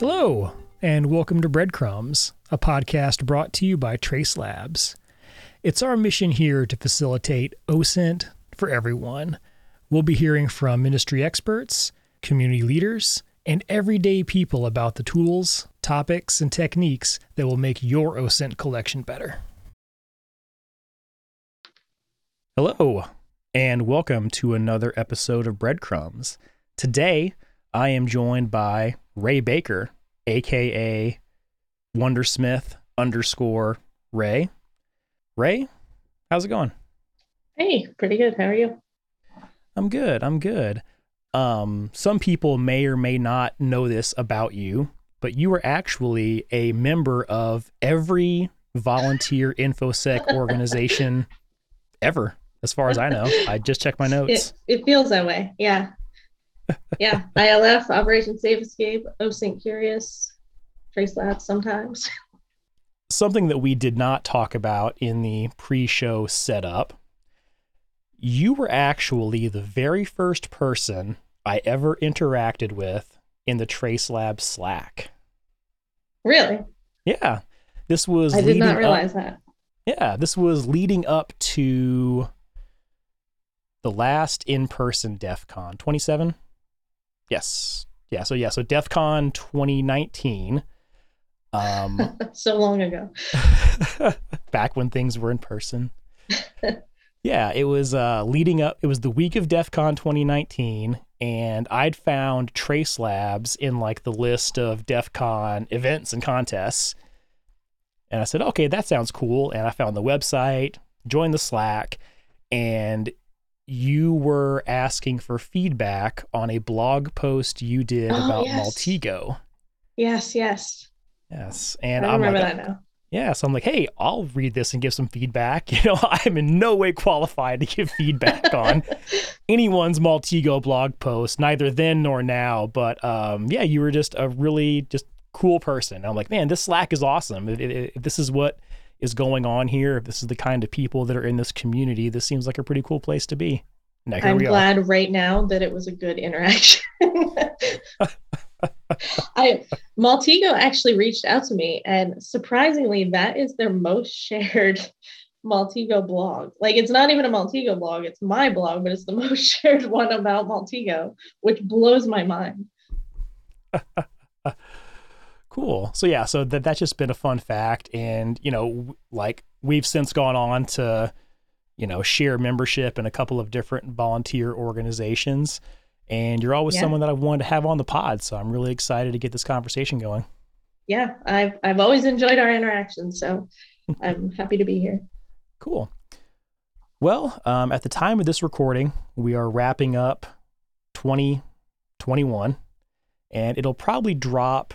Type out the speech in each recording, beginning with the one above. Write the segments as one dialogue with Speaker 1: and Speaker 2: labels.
Speaker 1: Hello, and welcome to Breadcrumbs, a podcast brought to you by Trace Labs. It's our mission here to facilitate OSINT for everyone. We'll be hearing from industry experts, community leaders, and everyday people about the tools, topics, and techniques that will make your OSINT collection better. Hello, and welcome to another episode of Breadcrumbs. Today, I am joined by Rae Baker, aka Wondersmith underscore Rae. Rae, how's it going?
Speaker 2: Hey, pretty good. How are you?
Speaker 1: I'm good. I'm good. Um, some people may or may not know this about you, but you are actually a member of every volunteer infosec organization ever, as far as I know. I just checked my notes.
Speaker 2: It, it feels that way. Yeah. Yeah. ILF, Operation Safe Escape, OSINT Curious, Trace Labs sometimes.
Speaker 1: Something that we did not talk about in the pre show setup. You were actually the very first person I ever interacted with in the Trace Lab Slack.
Speaker 2: Really?
Speaker 1: Yeah. This was
Speaker 2: I did not realize
Speaker 1: up,
Speaker 2: that.
Speaker 1: Yeah, this was leading up to the last in-person DEF CON 27. Yes. Yeah, so yeah, so DEF CON 2019. Um
Speaker 2: so long ago.
Speaker 1: back when things were in person. yeah, it was uh, leading up. It was the week of DEF CON 2019, and I'd found Trace Labs in like the list of DEF CON events and contests. And I said, okay, that sounds cool. And I found the website, joined the Slack, and you were asking for feedback on a blog post you did
Speaker 2: Oh,
Speaker 1: about
Speaker 2: yes.
Speaker 1: Maltego.
Speaker 2: Yes, yes.
Speaker 1: Yes. And
Speaker 2: I
Speaker 1: I'm
Speaker 2: remember
Speaker 1: like,
Speaker 2: that now.
Speaker 1: yeah, so I'm like, hey, I'll read this and give some feedback. You know, I'm in no way qualified to give feedback on anyone's Maltego blog post, neither then nor now. But um, yeah, you were just a really just cool person. I'm like, man, this Slack is awesome. If, if, if this is what is going on here, if this is the kind of people that are in this community, this seems like a pretty cool place to be. Now
Speaker 2: I'm
Speaker 1: we are.
Speaker 2: glad right now that it was a good interaction. I Maltego actually reached out to me, and surprisingly, that is their most shared Maltego blog. Like it's not even a Maltego blog, it's my blog, but it's the most shared one about Maltego, which blows my mind.
Speaker 1: Cool. So yeah, so that that's just been a fun fact, and you know, like we've since gone on to, you know, share membership in a couple of different volunteer organizations, and you're always
Speaker 2: Yeah.
Speaker 1: someone that I've wanted to have on the pod. So I'm really excited to get this conversation going.
Speaker 2: Yeah, I've I've always enjoyed our interactions, so I'm happy to be here.
Speaker 1: Cool. Well, um, at the time of this recording, we are wrapping up 2021, and it'll probably drop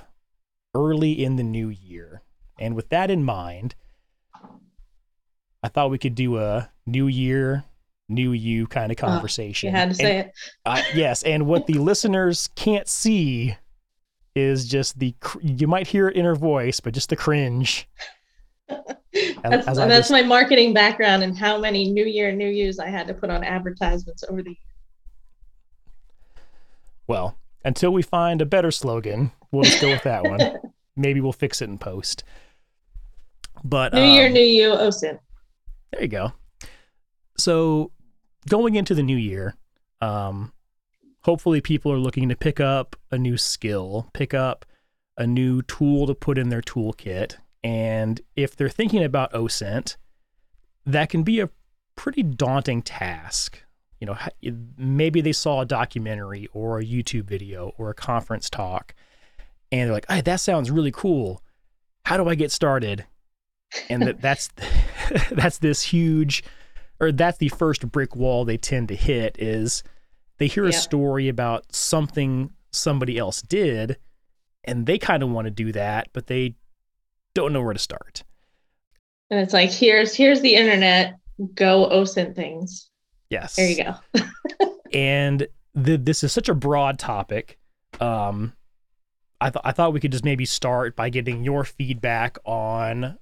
Speaker 1: early in the new year. And with that in mind, I thought we could do a new year, new you kind of conversation.
Speaker 2: You had to
Speaker 1: And-
Speaker 2: say it.
Speaker 1: uh, yes, and what the listeners can't see is just the cr- you might hear it in her voice, but just the cringe.
Speaker 2: That's, that's
Speaker 1: just-
Speaker 2: my marketing background and how many New Year, New Yous I had to put on advertisements over the
Speaker 1: Well, until we find a better slogan, we'll just go with that one. Maybe we'll fix it in post. But
Speaker 2: New Year,
Speaker 1: um,
Speaker 2: New You, OSINT.
Speaker 1: There you go. So, going into the new year, um, hopefully people are looking to pick up a new skill, pick up a new tool to put in their toolkit. And if they're thinking about OSINT, that can be a pretty daunting task. You know, maybe they saw a documentary or a YouTube video or a conference talk, and they're like, "Hey, that sounds really cool. How do I get started?" And that that's that's this huge, or that's the first brick wall they tend to hit is they hear a story about something somebody else did, and they kind of want to do that, but they don't know where to start.
Speaker 2: And it's like, here's here's the internet. Go OSINT things.
Speaker 1: Yes.
Speaker 2: There you go.
Speaker 1: and the, this is such a broad topic. Um, I thought I thought we could just maybe start by getting your feedback on,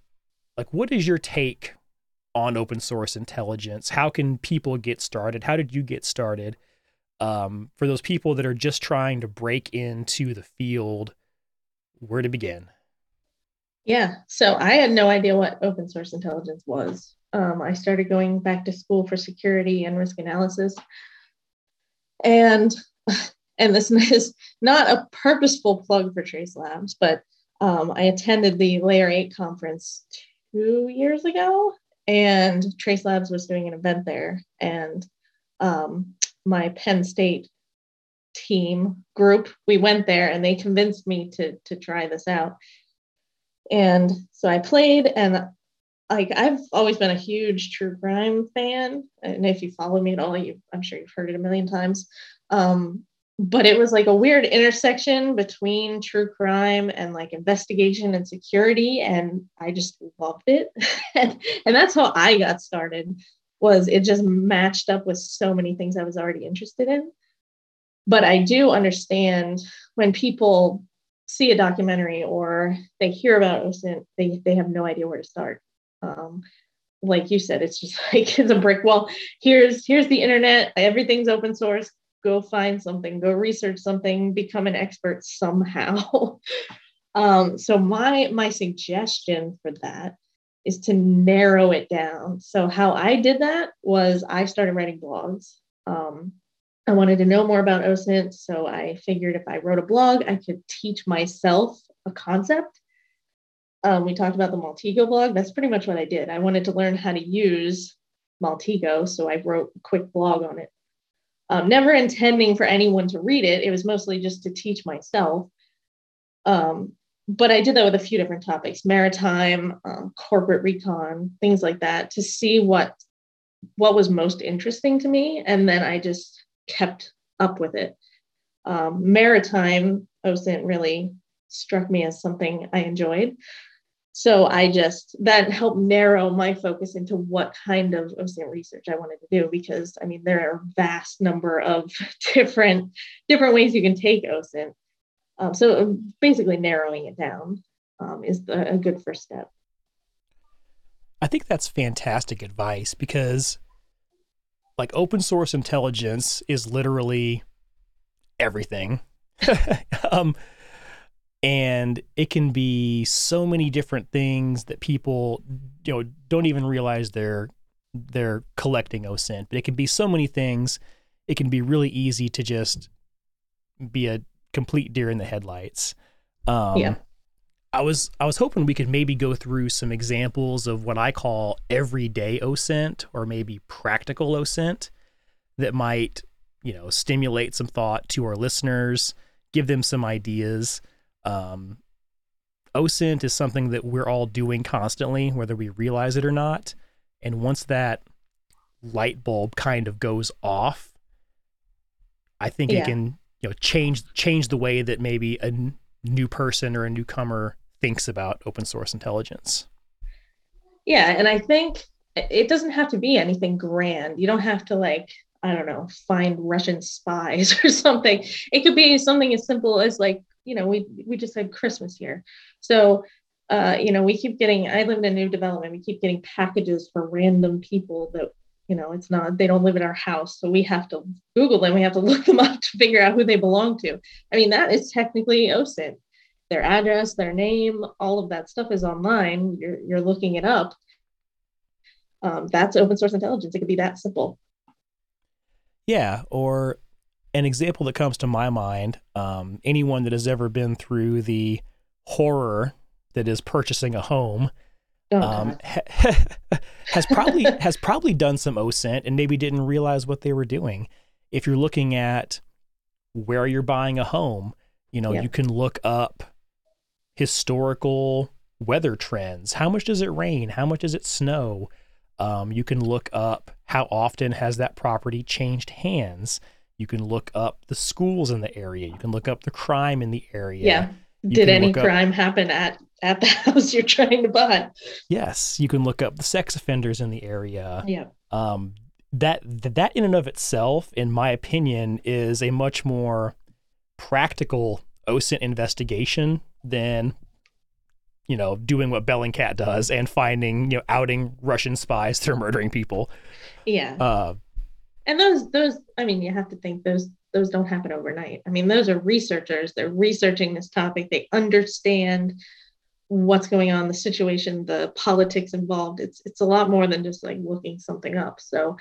Speaker 1: like, what is your take on open source intelligence? How can people get started? How did you get started? Um, for those people that are just trying to break into the field, where to begin.
Speaker 2: Yeah. So I had no idea what open source intelligence was. Um, I started going back to school for security and risk analysis. And and this is not a purposeful plug for Trace Labs, but um, I attended the Layer 8 conference two years ago, and Trace Labs was doing an event there. And um, my Penn State team group, we went there and they convinced me to, to try this out. And so I played, and like I've always been a huge true crime fan. And if you follow me at all, you I'm sure you've heard it a million times. Um, but it was like a weird intersection between true crime and like investigation and security and i just loved it and, and that's how i got started was it just matched up with so many things i was already interested in but i do understand when people see a documentary or they hear about OSINT, they, they have no idea where to start um, like you said it's just like it's a brick wall here's here's the internet everything's open source go find something, go research something, become an expert somehow. um, so my my suggestion for that is to narrow it down. So how I did that was I started writing blogs. Um, I wanted to know more about OSINT, so I figured if I wrote a blog, I could teach myself a concept. Um, we talked about the Maltego blog. That's pretty much what I did. I wanted to learn how to use Maltego, so I wrote a quick blog on it um, never intending for anyone to read it. It was mostly just to teach myself. Um, but I did that with a few different topics maritime, um, corporate recon, things like that to see what what was most interesting to me. And then I just kept up with it. Um, maritime OSINT really struck me as something I enjoyed so i just that helped narrow my focus into what kind of OSINT research i wanted to do because i mean there are a vast number of different different ways you can take OSINT um, so basically narrowing it down um, is a good first step.
Speaker 1: I think that's fantastic advice because like open source intelligence is literally everything. Um, and it can be so many different things that people you know don't even realize they're they're collecting OSINT, but it can be so many things. It can be really easy to just be a complete deer in the headlights. Um,
Speaker 2: yeah.
Speaker 1: I was I was hoping we could maybe go through some examples of what I call everyday OSINT or maybe practical OSINT that might, you know, stimulate some thought to our listeners, give them some ideas. Um, OSINT is something that we're all doing constantly, whether we realize it or not. And once that light bulb kind of goes off, I think yeah. it can you know change change the way that maybe a n- new person or a newcomer thinks about open source intelligence.
Speaker 2: Yeah, and I think it doesn't have to be anything grand. You don't have to like I don't know, find Russian spies or something. It could be something as simple as like you know, we we just had Christmas here. So uh, you know, we keep getting, I live in a new development, we keep getting packages for random people that, you know, it's not, they don't live in our house. So we have to Google them, we have to look them up to figure out who they belong to. I mean, that is technically OSINT. Their address, their name, all of that stuff is online. You're, you're looking it up. Um, that's open source intelligence. It could be that simple.
Speaker 1: Yeah. Or an example that comes to my mind um, anyone that has ever been through the horror that is purchasing a home oh, um, ha- has probably has probably done some OSINT and maybe didn't realize what they were doing. If you're looking at where you're buying a home, you know, yeah. you can look up historical weather trends. How much does it rain? How much does it snow? Um, you can look up how often has that property changed hands. You can look up the schools in the area. You can look up the crime in the area.
Speaker 2: Yeah. You Did any crime up, happen at at the house you're trying to buy?
Speaker 1: Yes, you can look up the sex offenders in the area.
Speaker 2: Yeah.
Speaker 1: Um, that that in and of itself, in my opinion, is a much more practical OSINT investigation than you know doing what Bellingcat does and finding you know outing Russian spies that are murdering people.
Speaker 2: Yeah.
Speaker 1: Uh,
Speaker 2: and those those i mean you have to think those those don't happen overnight. I mean, those are researchers. They're researching this topic. They understand what's going on, the situation, the politics involved. It's it's a lot more than just like looking something up. So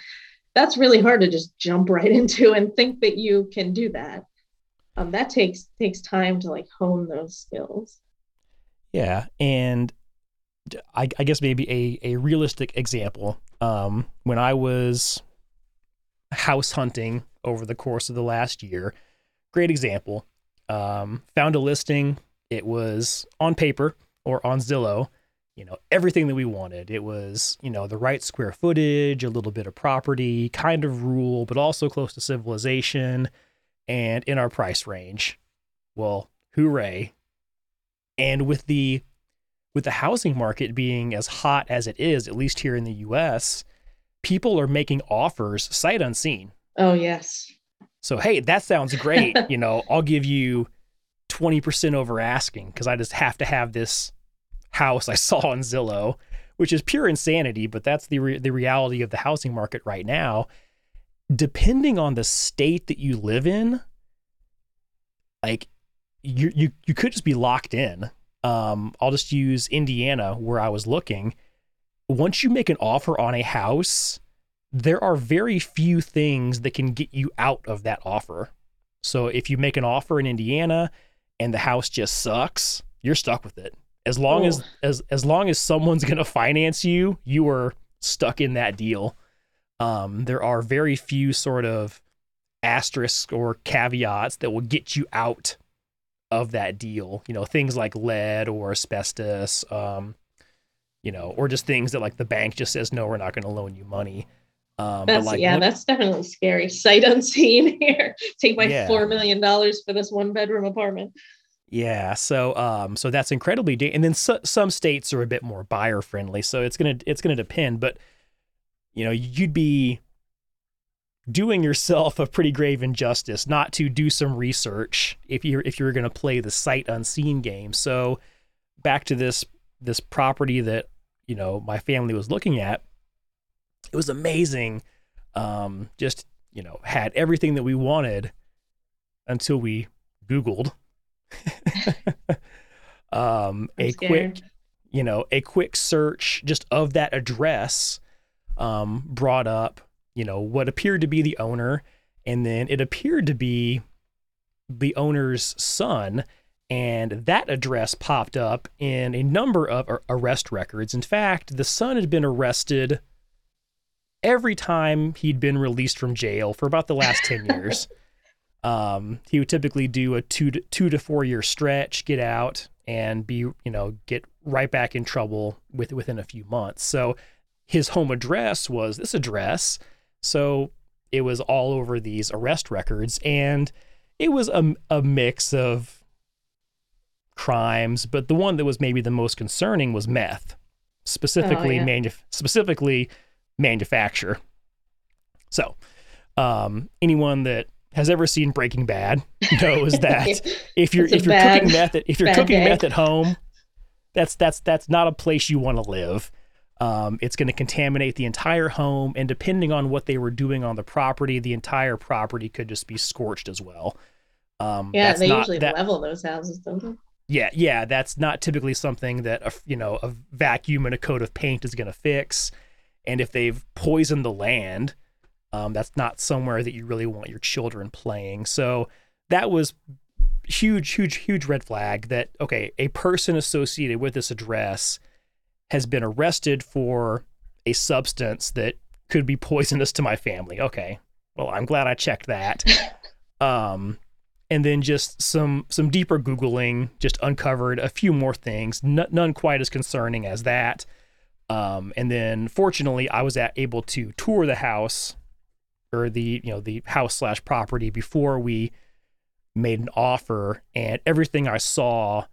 Speaker 2: that's really hard to just jump right into and think that you can do that. Um, that takes takes time to like hone those skills.
Speaker 1: Yeah, and I, I guess maybe a a realistic example. Um, when I was house hunting over the course of the last year, great example. Um, found a listing. It was on paper or on Zillow you know, everything that we wanted. It was, you know, the right square footage, a little bit of property, kind of rural, but also close to civilization and in our price range. Well, hooray. And with the with the housing market being as hot as it is, at least here in the US, people are making offers sight unseen.
Speaker 2: Oh, yes.
Speaker 1: So, hey, that sounds great. you know, I'll give you 20% over asking because I just have to have this house I saw on Zillow, which is pure insanity, but that's the re- the reality of the housing market right now. Depending on the state that you live in, like you you you could just be locked in. Um, I'll just use Indiana where I was looking. Once you make an offer on a house, there are very few things that can get you out of that offer. So if you make an offer in Indiana and the house just sucks, you're stuck with it. As long as as as long as someone's going to finance you, you are stuck in that deal. Um, there are very few sort of asterisks or caveats that will get you out of that deal. You know, things like lead or asbestos, um, you know, or just things that like the bank just says no, we're not going to loan you money.
Speaker 2: Um, that's like, yeah, that's definitely scary. Sight unseen here. Take my yeah. four million dollars for this one bedroom apartment.
Speaker 1: Yeah, so um, so that's incredibly da- and then so, some states are a bit more buyer friendly, so it's gonna it's gonna depend. But you know, you'd be doing yourself a pretty grave injustice not to do some research if you're if you're gonna play the sight unseen game. So back to this this property that you know my family was looking at, it was amazing. Um, just you know had everything that we wanted until we Googled um, a quick, you know, a quick search just of that address um, brought up, you know, what appeared to be the owner, and then it appeared to be the owner's son. And that address popped up in a number of arrest records. In fact, the son had been arrested every time he'd been released from jail for about the last 10 years. Um, he would typically do a two to, two to four year stretch, get out, and be you know get right back in trouble with within a few months. So his home address was this address. So it was all over these arrest records, and it was a, a mix of crimes, but the one that was maybe the most concerning was meth, specifically oh, yeah. manu- specifically manufacture. So um, anyone that has ever seen Breaking Bad knows that if you're if you're bad, cooking meth at, if you're cooking meth at home, that's that's that's not a place you want to live. Um, it's going to contaminate the entire home, and depending on what they were doing on the property, the entire property could just be scorched as well.
Speaker 2: Um, yeah, they not, usually that, level those houses, don't they?
Speaker 1: Yeah, yeah, that's not typically something that a, you know a vacuum and a coat of paint is going to fix. And if they've poisoned the land, um, that's not somewhere that you really want your children playing. So that was huge, huge, huge red flag that, okay, a person associated with this address has been arrested for a substance that could be poisonous to my family. Okay. Well, I'm glad I checked that. um, and then just some some deeper googling just uncovered a few more things, n- none quite as concerning as that. Um, and then fortunately, I was at, able to tour the house or the you know the house slash property before we made an offer, and everything I saw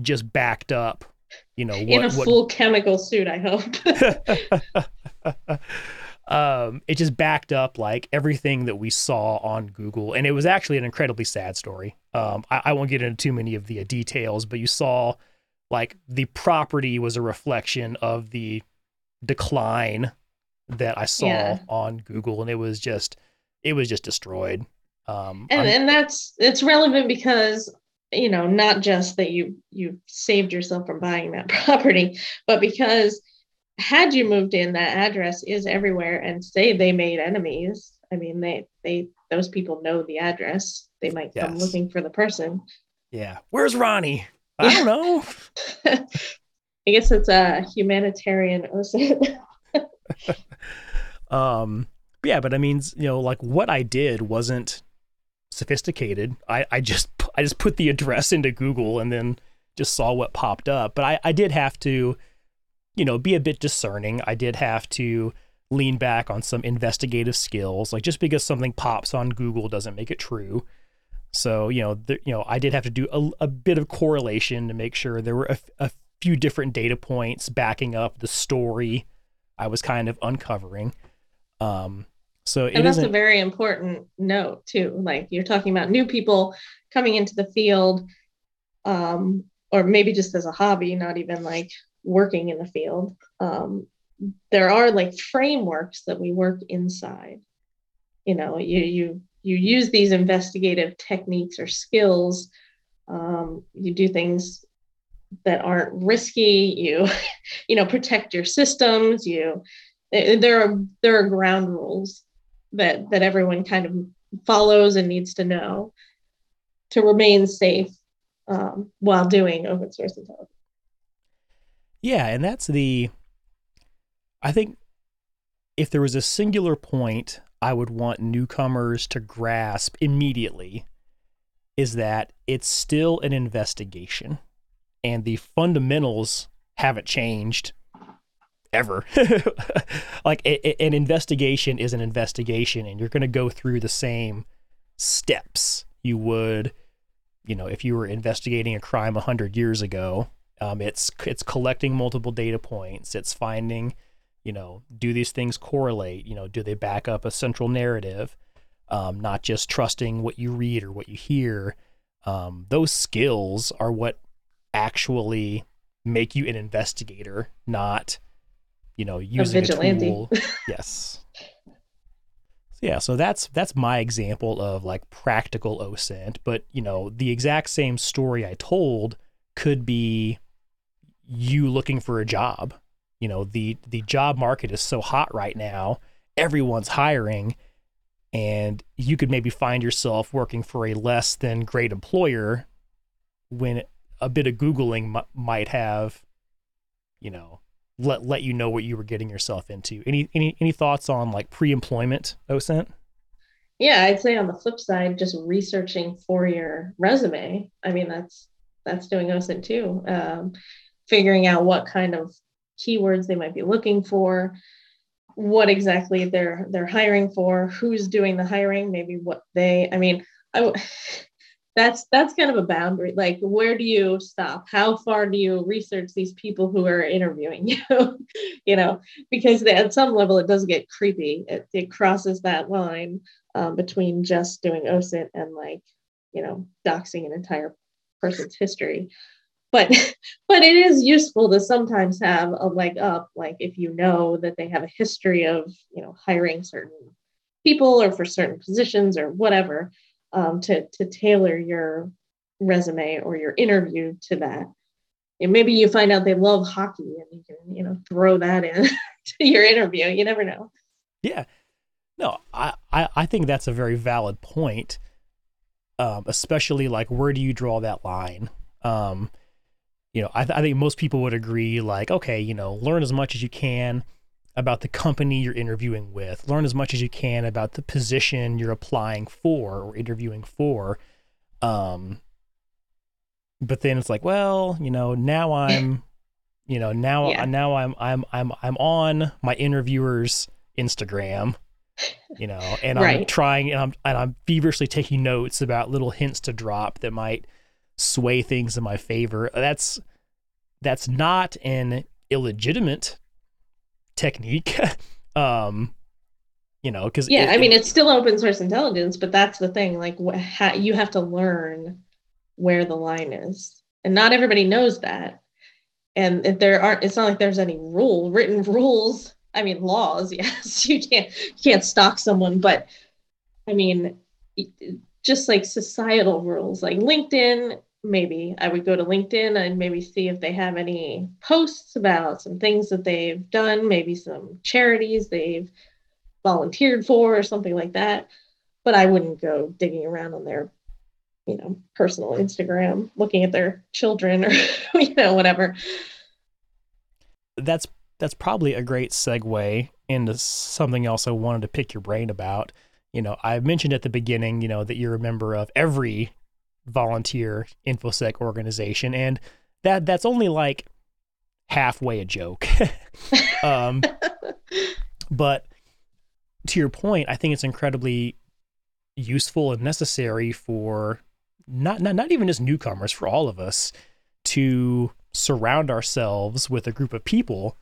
Speaker 1: just backed up. You know, what,
Speaker 2: in a what, full chemical suit. I hope.
Speaker 1: um, it just backed up like everything that we saw on Google, and it was actually an incredibly sad story. Um, I, I won't get into too many of the uh, details, but you saw like the property was a reflection of the decline that I saw yeah. on Google, and it was just it was just destroyed. Um,
Speaker 2: and
Speaker 1: I'm-
Speaker 2: and that's it's relevant because you know not just that you you saved yourself from buying that property, but because had you moved in, that address is everywhere, and say they made enemies. I mean, they they those people know the address. They might come looking for the person.
Speaker 1: yeah. Where's Ronnie? I don't know.
Speaker 2: I guess it's a humanitarian OSINT.
Speaker 1: Um, yeah, but I mean, you know, like what I did wasn't sophisticated. I, I just I just put the address into Google and then just saw what popped up. But I, I did have to, you know, be a bit discerning. I did have to lean back on some investigative skills. Like just because something pops on Google doesn't make it true. So you know, the, you know, I did have to do a, a bit of correlation to make sure there were a, a few different data points backing up the story I was kind of uncovering. Um, so it
Speaker 2: and that's a very important note too like you're talking about new people coming into the field um, or maybe just as a hobby not even like working in the field um, there are like frameworks that we work inside you know you you you use these investigative techniques or skills um, you do things that aren't risky you you know protect your systems you there are there are ground rules that that everyone kind of follows and needs to know to remain safe um, while doing open source intelligence.
Speaker 1: Yeah, and that's the I think if there was a singular point I would want newcomers to grasp immediately is that it's still an investigation and the fundamentals haven't changed ever. like a, a- an investigation is an investigation and you're going to go through the same steps you would you know if you were investigating a crime 100 years ago um, it's it's collecting multiple data points. It's finding you know do these things correlate? You know do they back up a central narrative? Um, not just trusting what you read or what you hear. Um, those skills are what actually make you an investigator not you know using a,
Speaker 2: vigilante.
Speaker 1: tool yes. Yeah so that's that's my example of like practical osint but you know the exact same story i told could be you looking for a job you know the the job market is so hot right now everyone's hiring and you could maybe find yourself working for a less than great employer when a bit of googling m- might have you know let let you know what you were getting yourself into any any any thoughts on like pre-employment osint
Speaker 2: Yeah, I'd say on the flip side, just researching for your resume. I mean, that's that's doing OSINT too. Um, figuring out what kind of keywords they might be looking for, what exactly they're they're hiring for, who's doing the hiring, maybe what they. I mean, I. w- That's that's kind of a boundary. Like, where do you stop? How far do you research these people who are interviewing you? you know, because at some level it does get creepy. It, it crosses that line um, between just doing OSINT and like, you know, doxing an entire person's history. But but it is useful to sometimes have a leg up, like if you know that they have a history of, you know, hiring certain people or for certain positions or whatever, um, to to tailor your resume or your interview to that. And maybe you find out they love hockey and you can, you know, throw that in to your interview. You never know.
Speaker 1: Yeah. No, I, I, I think that's a very valid point. Um, especially like where do you draw that line? Um, you know, I, th- I think most people would agree, like, okay, you know, learn as much as you can about the company you're interviewing with, learn as much as you can about the position you're applying for or interviewing for. Um, but then it's like, well, you know, now I'm, you know, now
Speaker 2: Yeah.
Speaker 1: now I'm I'm I'm I'm on my interviewer's Instagram, you know, and I'm trying and I'm and I'm feverishly taking notes about little hints to drop that might sway things in my favor. That's that's not an illegitimate technique. um, you know, because
Speaker 2: yeah i mean it's still open source intelligence but that's the thing like wh- ha- you have to learn where the line is and not everybody knows that and if there aren't it's not like there's any rule written rules i mean laws yes you can't you can't stalk someone but i mean just like societal rules, like LinkedIn. Maybe I would go to LinkedIn and maybe see if they have any posts about some things that they've done, maybe some charities they've volunteered for or something like that. But I wouldn't go digging around on their, you know, personal Instagram, looking at their children or you know whatever.
Speaker 1: That's that's probably a great segue into something else I wanted to pick your brain about. You know, I mentioned at the beginning, you know, that you're a member of every volunteer infosec organization, and that that's only like halfway a joke. um, but to your point, I think it's incredibly useful and necessary for not, not not even just newcomers, for all of us to surround ourselves with a group of people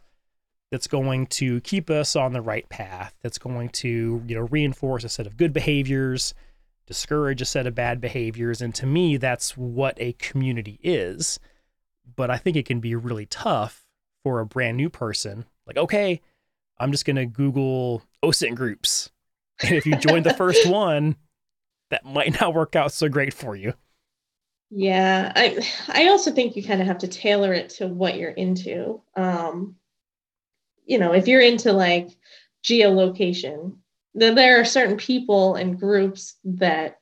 Speaker 1: that's going to keep us on the right path, that's going to, you know, reinforce a set of good behaviors, discourage a set of bad behaviors. And to me, that's what a community is. But I think it can be really tough for a brand new person. Like, okay, I'm just going to Google OSINT groups. And if you join the first one, that might not work out so great for you.
Speaker 2: Yeah, I I also think you kind of have to tailor it to what you're into. Um, you know, if you're into like geolocation, there are certain people and groups that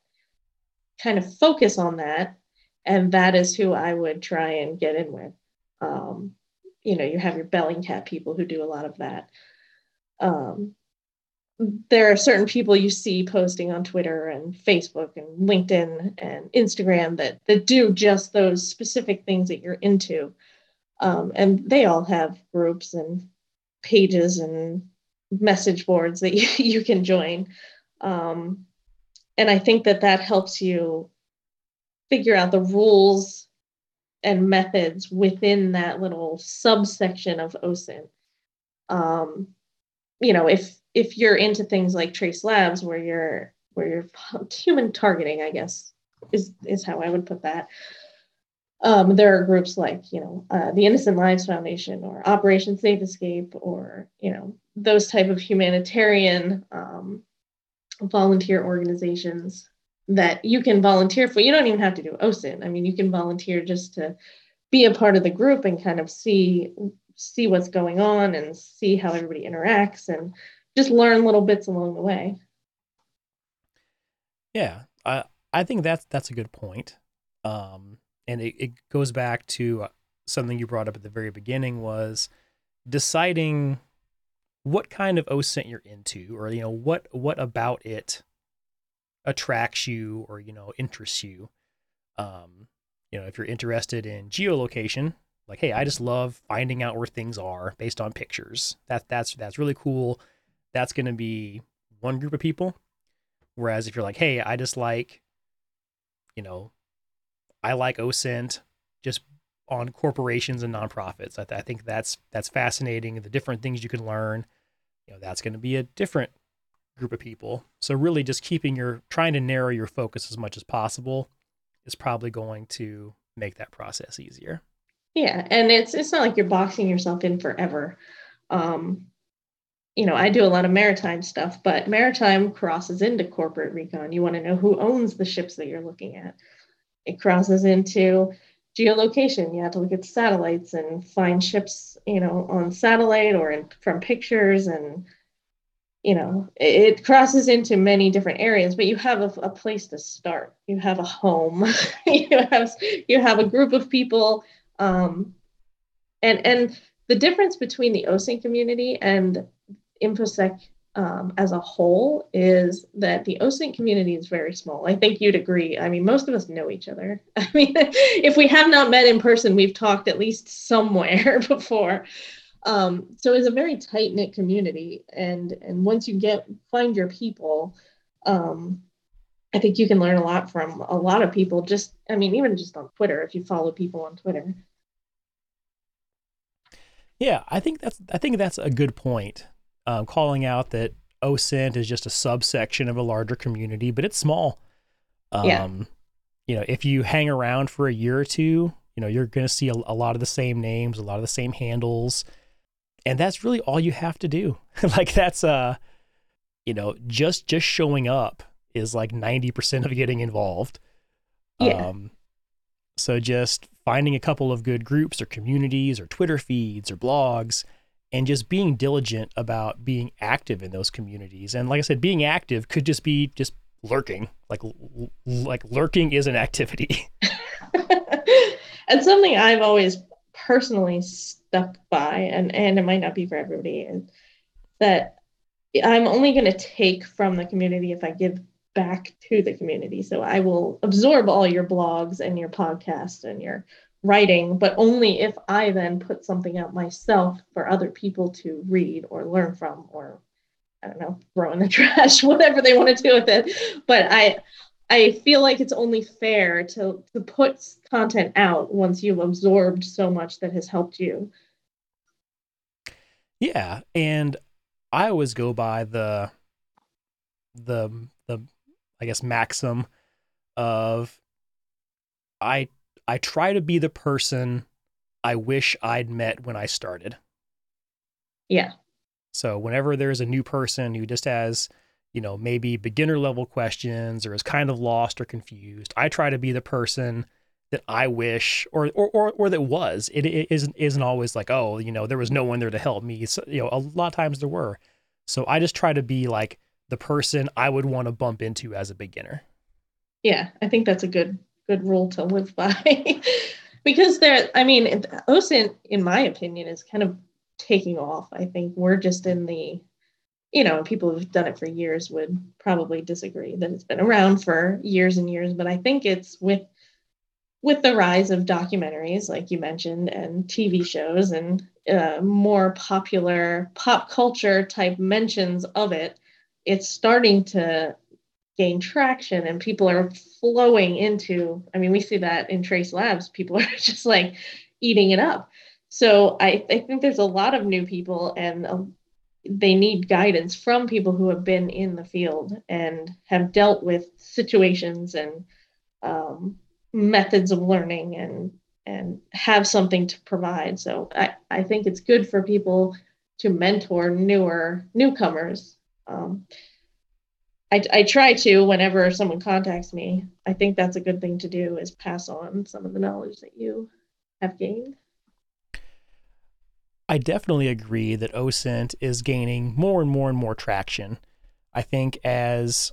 Speaker 2: kind of focus on that. And that is who I would try and get in with. Um, you know, you have your Bellingcat people who do a lot of that. Um, there are certain people you see posting on Twitter and Facebook and LinkedIn and Instagram that that do just those specific things that you're into. Um, and they all have groups and pages and message boards that you, you can join. Um, and I think that that helps you figure out the rules and methods within that little subsection of OSINT. Um, you know, if if you're into things like trace labs where you're where you're human targeting, I guess is is how I would put that. Um, there are groups like, you know, uh, the Innocent Lives Foundation or Operation Safe Escape or, you know, those type of humanitarian um, volunteer organizations that you can volunteer for. You don't even have to do OSINT. I mean, you can volunteer just to be a part of the group and kind of see see what's going on and see how everybody interacts and just learn little bits along the way.
Speaker 1: Yeah, I I think that's that's a good point. Um, and it, it goes back to uh, something you brought up at the very beginning was deciding what kind of OSINT you're into, or you know what what about it attracts you or you know interests you. Um, you know, if you're interested in geolocation, like hey, I just love finding out where things are based on pictures. That that's that's really cool. That's going to be one group of people. Whereas if you're like, hey, I just like, you know, I like OSINT just on corporations and nonprofits. I, th- I think that's that's fascinating. The different things you can learn, you know, that's going to be a different group of people. So really, just keeping your trying to narrow your focus as much as possible is probably going to make that process easier.
Speaker 2: Yeah, and it's it's not like you're boxing yourself in forever. Um, you know, I do a lot of maritime stuff, but maritime crosses into corporate recon. You want to know who owns the ships that you're looking at it crosses into geolocation. You have to look at satellites and find ships, you know, on satellite or in, from pictures and you know it, crosses into many different areas but you have a, a place to start you have a home you have you have a group of people um, and and the difference between the OSINT community and infosec um, as a whole is that the OSINT community is very small. I think you'd agree. I mean, most of us know each other. I mean, if we have not met in person, we've talked at least somewhere before. Um, so it's a very tight knit community, and and once you get find your people, um, I think you can learn a lot from a lot of people. Just, I mean, even just on Twitter, if you follow people on Twitter.
Speaker 1: Yeah, I think that's I think that's a good point um, calling out that OSINT is just a subsection of a larger community, but it's small. Um, yeah. You know, if you hang around for a year or two, you know, you're going to see a, a, lot of the same names, a lot of the same handles. And that's really all you have to do. like that's, uh, you know, just, just showing up is like 90% of getting involved.
Speaker 2: Yeah.
Speaker 1: Um, so just finding a couple of good groups or communities or Twitter feeds or blogs and just being diligent about being active in those communities. And like I said, being active could just be just lurking. Like like lurking is an activity.
Speaker 2: and something I've always personally stuck by, and and it might not be for everybody, is that I'm only going to take from the community if I give back to the community. So I will absorb all your blogs and your podcasts and your writing, but only if I then put something out myself for other people to read or learn from or I don't know, throw in the trash, whatever they want to do with it. But I I feel like it's only fair to to put content out once you've absorbed so much that has helped you.
Speaker 1: Yeah, and I always go by the the the I guess maxim of I I try to be the person I wish I'd met when I started.
Speaker 2: Yeah.
Speaker 1: So whenever there's a new person who just has, you know, maybe beginner level questions or is kind of lost or confused, I try to be the person that I wish or or or, or that was. It, it isn't isn't always like, oh, you know, there was no one there to help me. So, you know, a lot of times there were. So I just try to be like the person I would want to bump into as a beginner.
Speaker 2: Yeah, I think that's a good good rule to live by. because there I mean, OSINT in my opinion is kind of taking off. I think we're just in the, you know, people who've done it for years would probably disagree that it's been around for years and years. But I think it's with with the rise of documentaries, like you mentioned, and TV shows and uh, more popular pop culture type mentions of it, it's starting to gain traction and people are flowing into. I mean, we see that in Trace Labs, people are just like eating it up. So I, I think there's a lot of new people and uh, they need guidance from people who have been in the field and have dealt with situations and um, methods of learning and and have something to provide. So I, I think it's good for people to mentor newer newcomers. Um, I, I try to whenever someone contacts me. I think that's a good thing to do is pass on some of the knowledge that you have gained.
Speaker 1: I definitely agree that OSINT is gaining more and more and more traction. I think as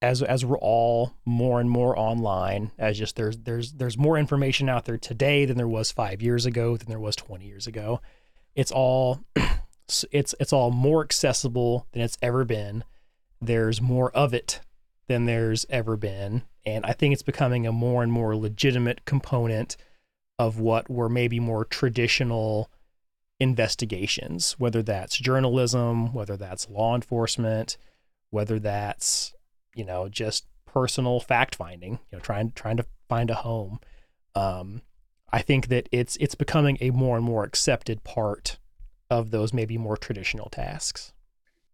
Speaker 1: as as we're all more and more online, as just there's there's there's more information out there today than there was five years ago, than there was 20 years ago. It's all it's it's all more accessible than it's ever been. There's more of it than there's ever been, and I think it's becoming a more and more legitimate component of what were maybe more traditional investigations, whether that's journalism, whether that's law enforcement, whether that's, you know, just personal fact finding, you know, trying trying to find a home. Um, I think that it's it's becoming a more and more accepted part of those maybe more traditional tasks.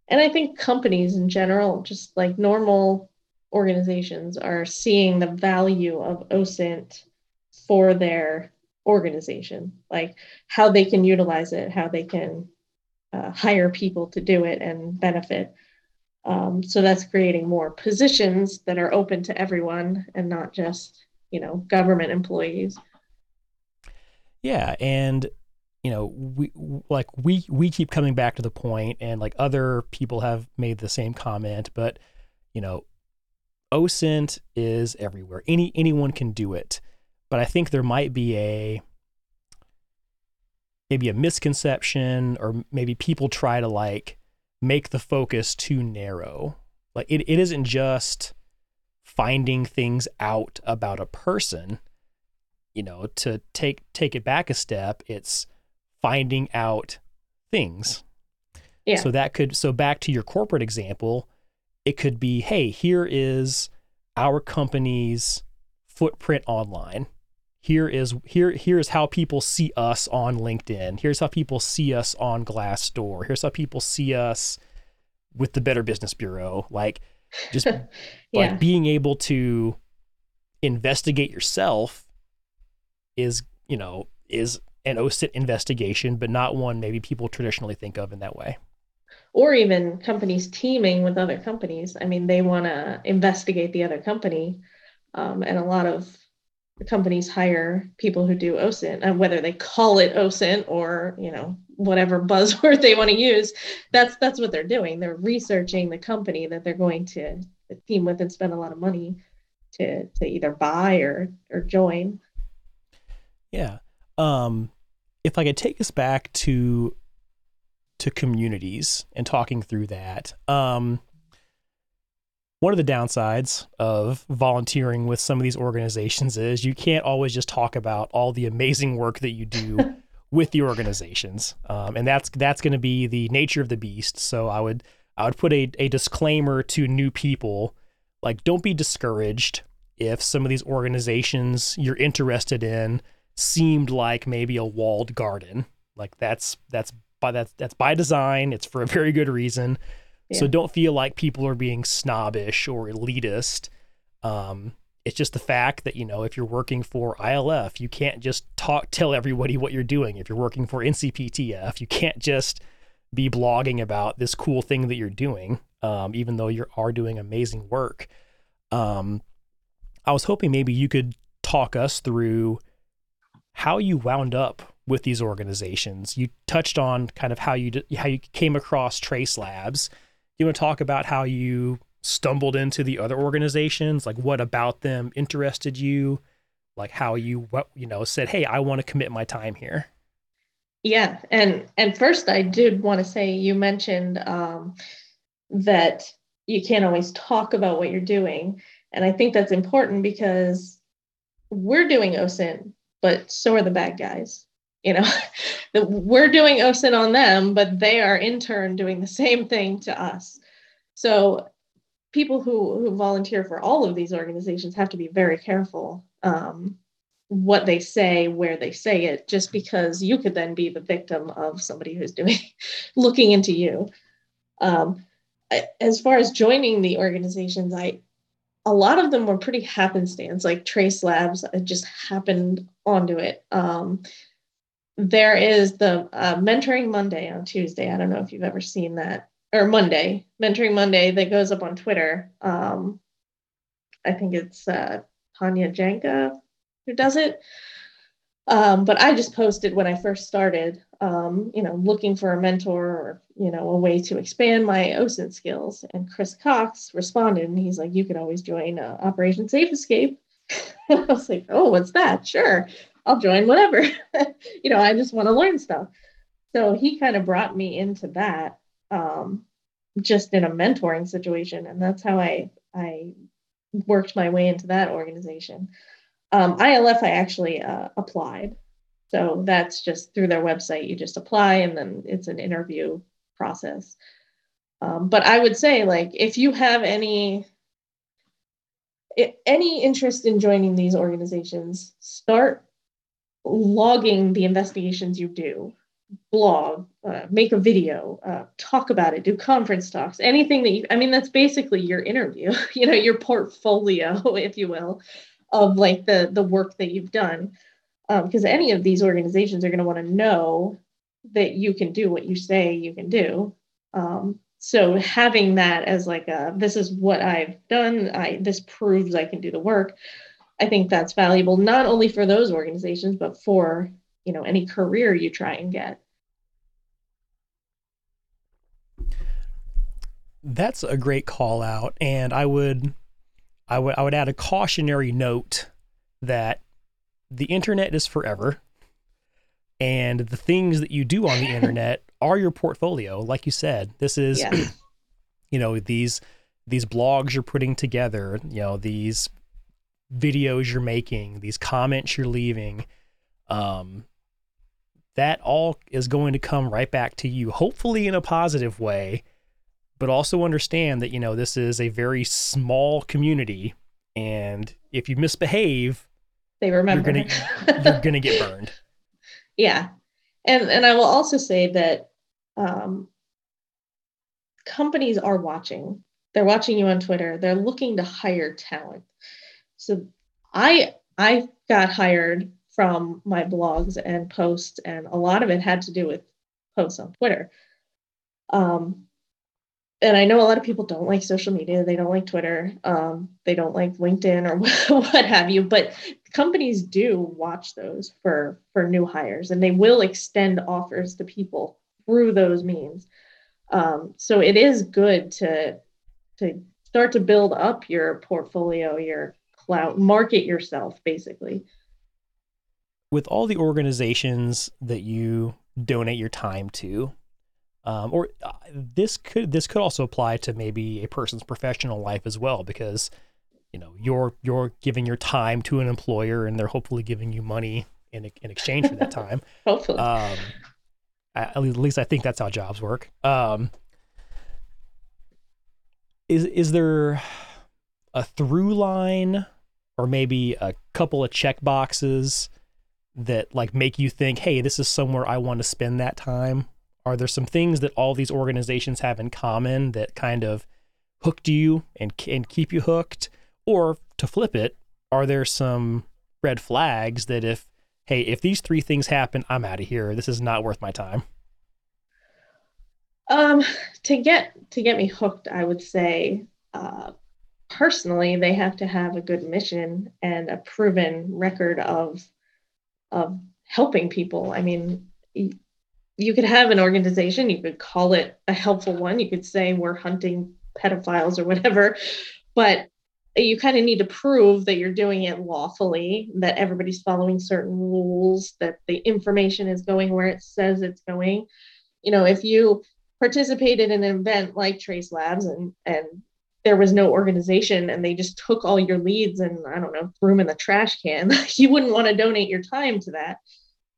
Speaker 2: And I think companies in general, just like normal organizations, are seeing the value of OSINT for their organization, like how they can utilize it, how they can uh, hire people to do it and benefit. Um, so that's creating more positions that are open to everyone and not just, you know, government employees.
Speaker 1: Yeah, and you know, we like we we keep coming back to the point, and like other people have made the same comment, but you know, OSINT is everywhere. Any anyone can do it but I think there might be a maybe a misconception or maybe people try to like make the focus too narrow. Like it, it isn't just finding things out about a person, you know, to take take it back a step, it's finding out things.
Speaker 2: Yeah.
Speaker 1: So that could so back to your corporate example, it could be, hey, here is our company's footprint online here is here here's how people see us on LinkedIn. Here's how people see us on Glassdoor. Here's how people see us with the Better Business Bureau. Like just yeah. like being able to investigate yourself is, you know, is an OSINT investigation, but not one maybe people traditionally think of in that way.
Speaker 2: or even companies teaming with other companies. I mean, they want to investigate the other company, um, and a lot of companies hire people who do OSINT, and whether they call it OSINT or you know whatever buzzword they want to use. That's that's what they're doing. They're researching the company that they're going to team with and spend a lot of money to to either buy or or join.
Speaker 1: Yeah. Um, if I could take us back to to communities and talking through that. Um, one of the downsides of volunteering with some of these organizations is you can't always just talk about all the amazing work that you do with the organizations, um, and that's that's going to be the nature of the beast. So I would I would put a, a disclaimer to new people, like don't be discouraged if some of these organizations you're interested in seemed like maybe a walled garden. Like that's that's by that that's by design. It's for a very good reason. Yeah. So don't feel like people are being snobbish or elitist. Um, it's just the fact that you know if you're working for ILF, you can't just talk tell everybody what you're doing. If you're working for NCPTF, you can't just be blogging about this cool thing that you're doing, um, even though you are doing amazing work. Um, I was hoping maybe you could talk us through how you wound up with these organizations. You touched on kind of how you how you came across Trace Labs. You want to talk about how you stumbled into the other organizations, like what about them interested you, like how you what you know said, "Hey, I want to commit my time here."
Speaker 2: Yeah, and and first I did want to say you mentioned um, that you can't always talk about what you're doing, and I think that's important because we're doing OSINT, but so are the bad guys you know? We're doing OSINT on them but they are in turn doing the same thing to us. So people who who volunteer for all of these organizations have to be very careful um, what they say where they say it just because you could then be the victim of somebody who's doing looking into you. Um, as far as joining the organizations i a lot of them were pretty happenstance like trace labs just happened onto it um, there is the uh, mentoring Monday on Tuesday. I don't know if you've ever seen that or Monday, mentoring Monday that goes up on Twitter. Um, I think it's uh, Tanya Janca who does it. Um, but I just posted when I first started, um, you know, looking for a mentor or, you know, a way to expand my OSINT skills. And Chris Cox responded and he's like, you could always join uh, Operation Safe Escape. I was like, oh, what's that? Sure. I'll join whatever. you know, I just want to learn stuff. So he kind of brought me into that um, just in a mentoring situation. And that's how I, I worked my way into that organization. Um, ILF, I actually uh, applied. So that's just through their website. You just apply and then it's an interview process. Um, but I would say, like, if you have any any interest in joining these organizations, start logging the investigations you do, blog, uh, make a video, uh, talk about it, do conference talks, anything that you, I mean, that's basically your interview, you know, your portfolio, if you will, of like the, the work that you've done. Because um, any of these organizations are going to want to know that you can do what you say you can do. Um, so having that as like a, this is what I've done, I this proves I can do the work I think that's valuable not only for those organizations, but for you know any career you try and get.
Speaker 1: That's a great call out, and I would, I would, I would add a cautionary note that the internet is forever, and the things that you do on the internet are your portfolio. Like you said, this is, yeah. you know, these these blogs you're putting together, you know, these videos you're making, these comments you're leaving, um, that all is going to come right back to you, hopefully in a positive way, but also understand that, you know, this is a very small community. And if you misbehave,
Speaker 2: they remember
Speaker 1: you're gonna, you're gonna get burned.
Speaker 2: Yeah. And and I will also say that um, companies are watching. They're watching you on Twitter. They're looking to hire talent. So I I got hired from my blogs and posts, and a lot of it had to do with posts on Twitter. Um, and I know a lot of people don't like social media. They don't like Twitter. Um, they don't like LinkedIn or what have you. But companies do watch those for for new hires, and they will extend offers to people through those means. Um, so it is good to to start to build up your portfolio, your clout, market yourself, basically.
Speaker 1: With all the organizations that you donate your time to, um, or uh, this could this could also apply to maybe a person's professional life as well because you know you're you're giving your time to an employer and they're hopefully giving you money in in exchange for that time.
Speaker 2: Hopefully.
Speaker 1: Um, at least I think that's how jobs work. Um, is is there a through line or maybe a couple of check boxes that like make you think hey this is somewhere I want to spend that time are there some things that all these organizations have in common that kind of hooked you and and keep you hooked? Or to flip it are there some red flags that if hey if these three things happen i'm out of here. This is not worth my time?
Speaker 2: Um to get to get me hooked i would say uh personally they have to have a good mission and a proven record of of helping people. I mean you could have an organization, you could call it a helpful one, you could say we're hunting pedophiles or whatever, but you kind of need to prove that you're doing it lawfully, that everybody's following certain rules, that the information is going where it says it's going. You know, if you participated in an event like Trace Labs and and there was no organization and they just took all your leads and I don't know, threw them in the trash can, you wouldn't want to donate your time to that.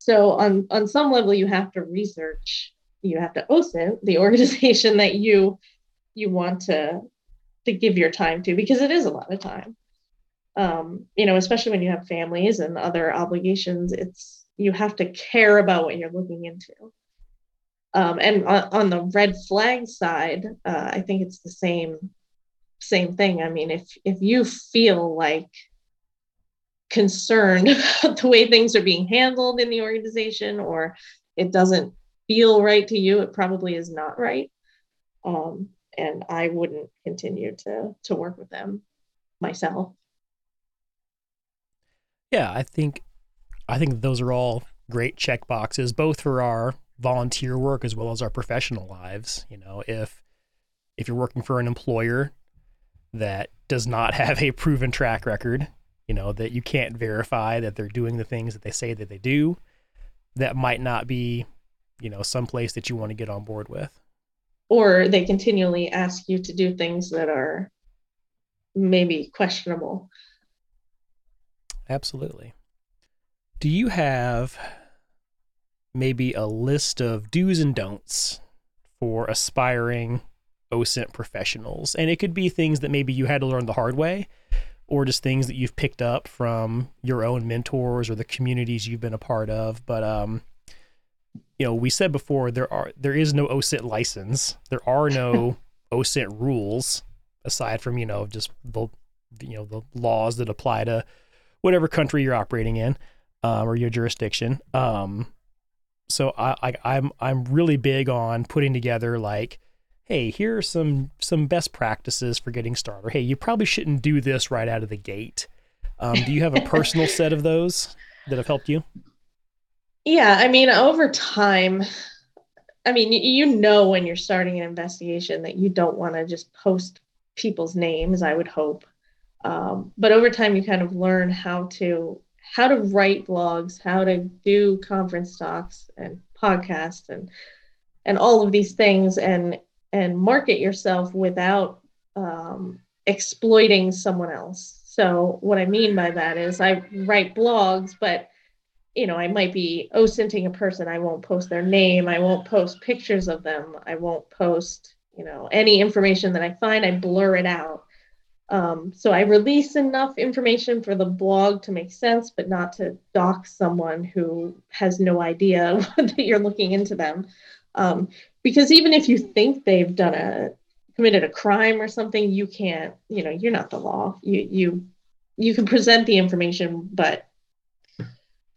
Speaker 2: So on on some level, you have to research. You have to OSINT the organization that you you want to to give your time to because it is a lot of time. Um, you know, especially when you have families and other obligations, it's you have to care about what you're looking into. Um, and on, on, the red flag side, uh, I think it's the same same thing. I mean, if if you feel like concerned about the way things are being handled in the organization or it doesn't feel right to you, it probably is not right. Um, and I wouldn't continue to to work with them myself.
Speaker 1: Yeah, I think I think those are all great check boxes, both for our volunteer work as well as our professional lives. You know, if if you're working for an employer that does not have a proven track record you know, that you can't verify that they're doing the things that they say that they do, that might not be, you know, some place that you want to get on board with.
Speaker 2: Or they continually ask you to do things that are maybe questionable.
Speaker 1: Absolutely. Do you have maybe a list of do's and don'ts for aspiring OSINT professionals? And it could be things that maybe you had to learn the hard way or just things that you've picked up from your own mentors or the communities you've been a part of. But um, you know, we said before there are there is no OSINT license. There are no OSINT rules aside from you know just the you know the laws that apply to whatever country you're operating in um, or your jurisdiction. Um, so I, I I'm I'm really big on putting together like hey, here are some some best practices for getting started. Hey, you probably shouldn't do this right out of the gate. Um, do you have a personal set of those that have helped you?
Speaker 2: Yeah, I mean, over time, I mean, you know, when you're starting an investigation that you don't want to just post people's names. I would hope, um, but over time, you kind of learn how to how to write blogs, how to do conference talks and podcasts, and and all of these things, and and market yourself without um, exploiting someone else. So what I mean by that is I write blogs, but you know, I might be OSINTing a person. I won't post their name. I won't post pictures of them. I won't post, you know, any information that I find. I blur it out. Um, so I release enough information for the blog to make sense, but not to dox someone who has no idea that you're looking into them. Um, because even if you think they've done a committed a crime or something, you can't, you know, you're not the law. You you you can present the information, but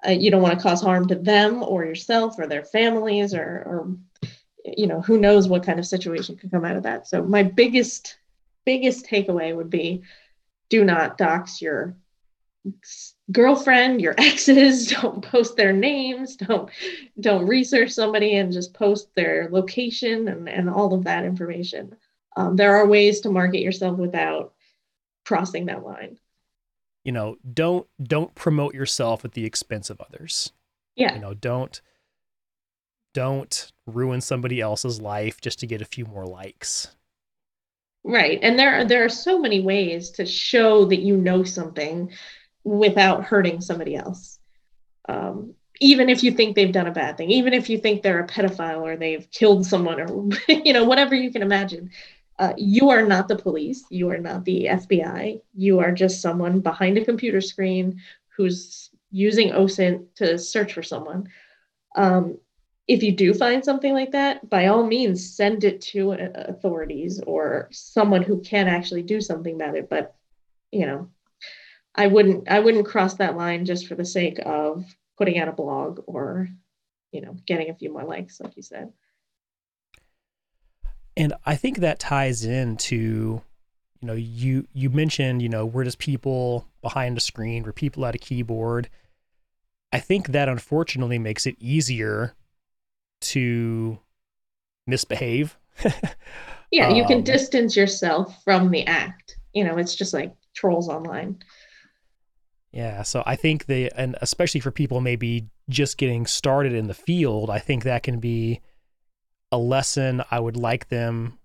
Speaker 2: uh, you don't want to cause harm to them or yourself or their families or, or you know, who knows what kind of situation could come out of that. So my biggest, biggest takeaway would be do not dox your girlfriend, your exes, don't post their names, don't don't research somebody and just post their location and, and all of that information. Um, there are ways to market yourself without crossing that line.
Speaker 1: You know, don't don't promote yourself at the expense of others.
Speaker 2: Yeah.
Speaker 1: You know, don't don't ruin somebody else's life just to get a few more likes.
Speaker 2: Right. And there are there are so many ways to show that you know something without hurting somebody else. Um, even if you think they've done a bad thing, even if you think they're a pedophile or they've killed someone or you know whatever you can imagine, uh, you are not the police. You are not the FBI. You are just someone behind a computer screen who's using OSINT to search for someone. Um, if you do find something like that, by all means, send it to uh, authorities or someone who can actually do something about it. But you know, I wouldn't I wouldn't cross that line just for the sake of putting out a blog or you know getting a few more likes, like you said.
Speaker 1: And I think that ties into you know you you mentioned you know we're just people behind a screen, we're people at a keyboard. I think that unfortunately makes it easier to misbehave.
Speaker 2: yeah, you can um, distance yourself from the act. You know, it's just like trolls online.
Speaker 1: Yeah, so I think the and especially for people maybe just getting started in the field, I think that can be a lesson I would like them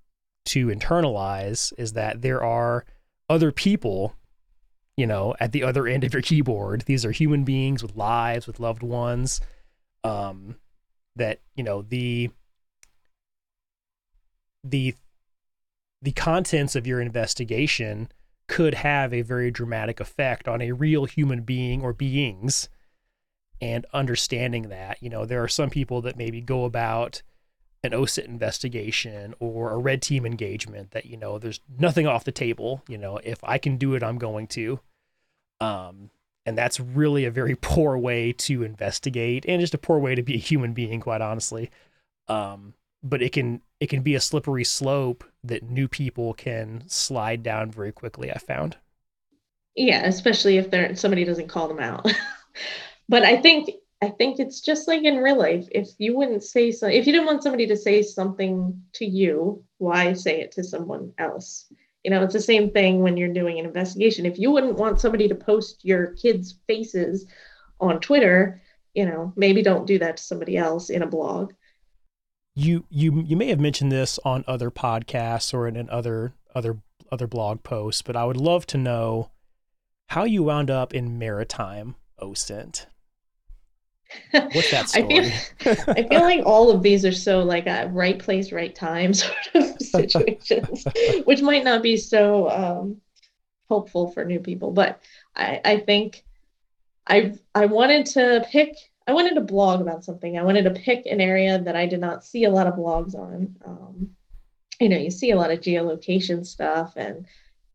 Speaker 1: to internalize is that there are other people, you know, at the other end of your keyboard. These are human beings with lives, with loved ones. Um, that you know the the the contents of your investigation could have a very dramatic effect on a real human being or beings and understanding that. You know there are some people that maybe go about an OSINT investigation or a red team engagement that you know there's nothing off the table. You know if I can do it I'm going to. Um and that's really a very poor way to investigate and just a poor way to be a human being quite honestly. Um but it can it can be a slippery slope that new people can slide down very quickly i found.
Speaker 2: Yeah especially if there somebody doesn't call them out. But i think i think it's just like in real life if you wouldn't say so if you didn't want somebody to say something to you why say it to someone else? You know it's the same thing when you're doing an investigation. If you wouldn't want somebody to post your kids faces on twitter you know maybe don't do that to somebody else in a blog
Speaker 1: you you you may have mentioned this on other podcasts or in, in other other other blog posts, but I would love to know how you wound up in maritime OSINT. What's that story?
Speaker 2: I feel, I feel like all of these are so like a right place, right time sort of situations, which might not be so um, hopeful for new people. But I, I think I I wanted to pick I wanted to blog about something. I wanted to pick an area that I did not see a lot of blogs on. Um, you know, you see a lot of geolocation stuff and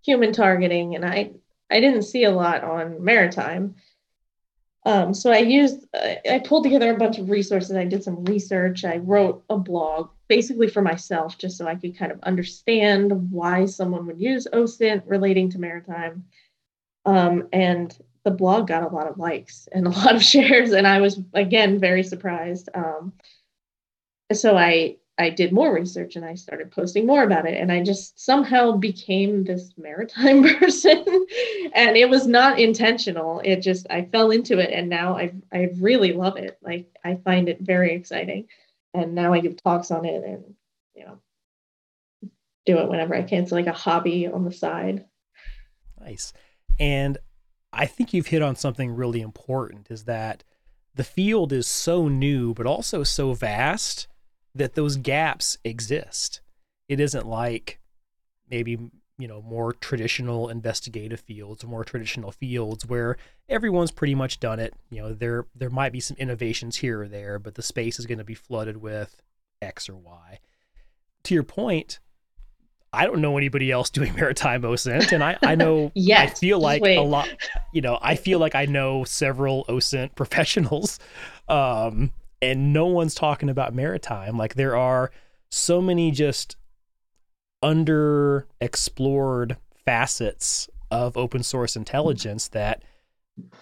Speaker 2: human targeting, and I I didn't see a lot on maritime. Um, so I used I pulled together a bunch of resources. I did some research. I wrote a blog basically for myself, just so I could kind of understand why someone would use OSINT relating to maritime. Um, and the blog got a lot of likes and a lot of shares, and I was again very surprised. Um, so I I did more research and I started posting more about it, and I just somehow became this maritime person, and it was not intentional. It just I fell into it, and now I I really love it. Like I find it very exciting, and now I give talks on it, and you know do it whenever I can. It's like a hobby on the side.
Speaker 1: Nice. And I think you've hit on something really important is that the field is so new, but also so vast that those gaps exist. It isn't like maybe, you know, more traditional investigative fields or more traditional fields where everyone's pretty much done it. You know, there there might be some innovations here or there, but the space is going to be flooded with X or Y. To your point, I don't know anybody else doing maritime OSINT, and I I know yes, I feel like wait. a lot. You know, I feel like I know several OSINT professionals, um, and no one's talking about maritime. Like there are so many just underexplored facets of open source intelligence that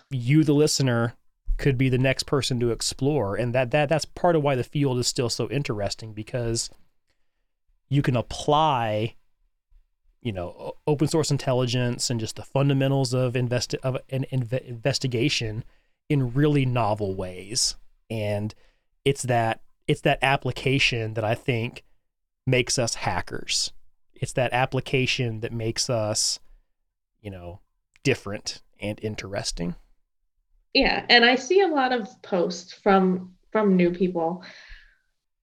Speaker 1: you the listener could be the next person to explore and that that that's part of why the field is still so interesting because you can apply you know open source intelligence and just the fundamentals of invest of an inv- investigation in really novel ways. And it's that it's that application that I think makes us hackers. It's that application that makes us you know different and interesting.
Speaker 2: Yeah and i see a lot of posts from from new people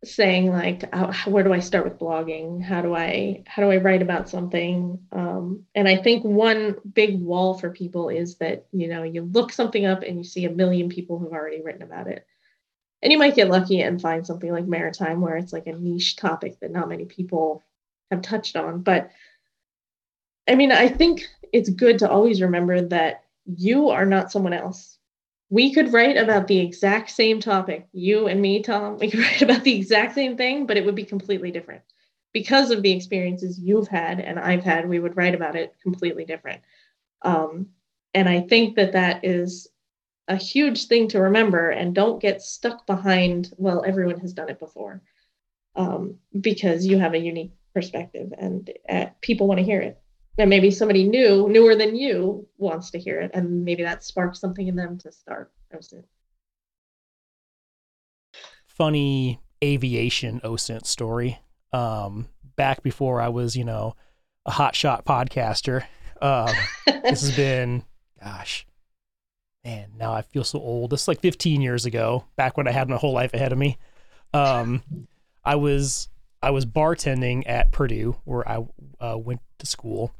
Speaker 2: saying like where do i start with blogging? How do i how do i write about something? Um, and i think one big wall for people is that you know you look something up and you see a million people who've already written about it. And you might get lucky and find something like maritime where it's like a niche topic that not many people have touched on. But i mean i think it's good to always remember that you are not someone else we could write about the exact same topic, you and me, Tom. We could write about the exact same thing, but it would be completely different. Because of the experiences you've had and I've had, we would write about it completely different. Um, and I think that that is a huge thing to remember and don't get stuck behind, well, everyone has done it before, um, because you have a unique perspective and uh, people want to hear it and maybe somebody new, newer than you, wants to hear it, and maybe that sparks something in them to start OSINT.
Speaker 1: Funny aviation OSINT story. Um, back before I was, you know, a hotshot podcaster. Um, this has been, gosh, man, now I feel so old. This is like 15 years ago, back when I had my whole life ahead of me. Um, I was I was bartending at Purdue, where I uh, went to school,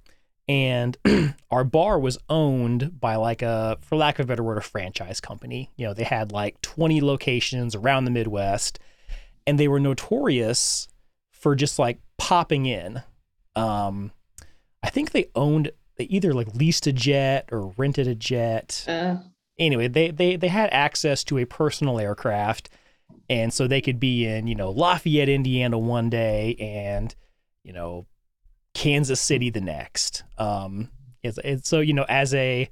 Speaker 1: and our bar was owned by like a for lack of a better word a franchise company. You know they had like 20 locations around the midwest and they were notorious for just like popping in. Um i think they owned they either like leased a jet or rented a jet. Uh. anyway they they they had access to a personal aircraft and so they could be in you know lafayette indiana one day and you know Kansas City the next. Um, it's, it's, so you know, as a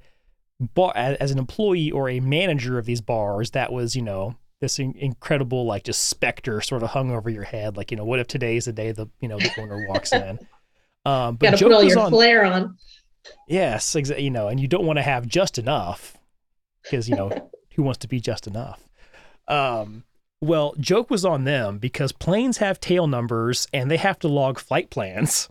Speaker 1: bar, as an employee or a manager of these bars, that was you know this incredible like just specter sort of hung over your head. Like you know, what if today is the day the you know the owner walks in?
Speaker 2: Um, but Got to put all your on, flair on.
Speaker 1: Yes, exactly. You know, and you don't want to have just enough because you know who wants to be just enough. Um, well, joke was on them because planes have tail numbers and they have to log flight plans.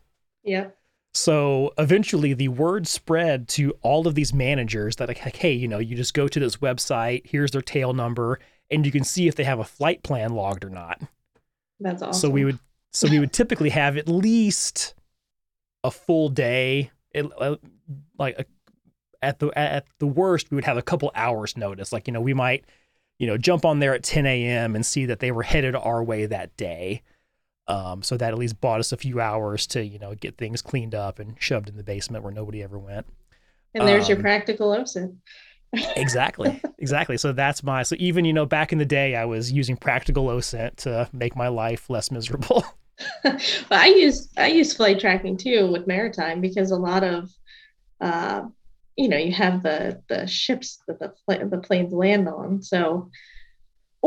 Speaker 2: Yeah.
Speaker 1: So eventually the word spread to all of these managers that like, hey, you know, you just go to this website, here's their tail number, and you can see if they have a flight plan logged or not.
Speaker 2: That's awesome.
Speaker 1: So we would so we would typically have at least a full day, uh, like a, at the at the worst, we would have a couple hours notice. Like you know, we might you know jump on there at 10 a.m. and see that they were headed our way that day. Um, so that at least bought us a few hours to, you know, get things cleaned up and shoved in the basement where nobody ever went.
Speaker 2: And there's um, your practical OSINT.
Speaker 1: exactly. Exactly. So that's my, so even, you know, back in the day, I was using practical OSINT to make my life less miserable.
Speaker 2: well, I use, I use flight tracking too with maritime because a lot of, uh, you know, you have the, the ships that the, the planes land on. So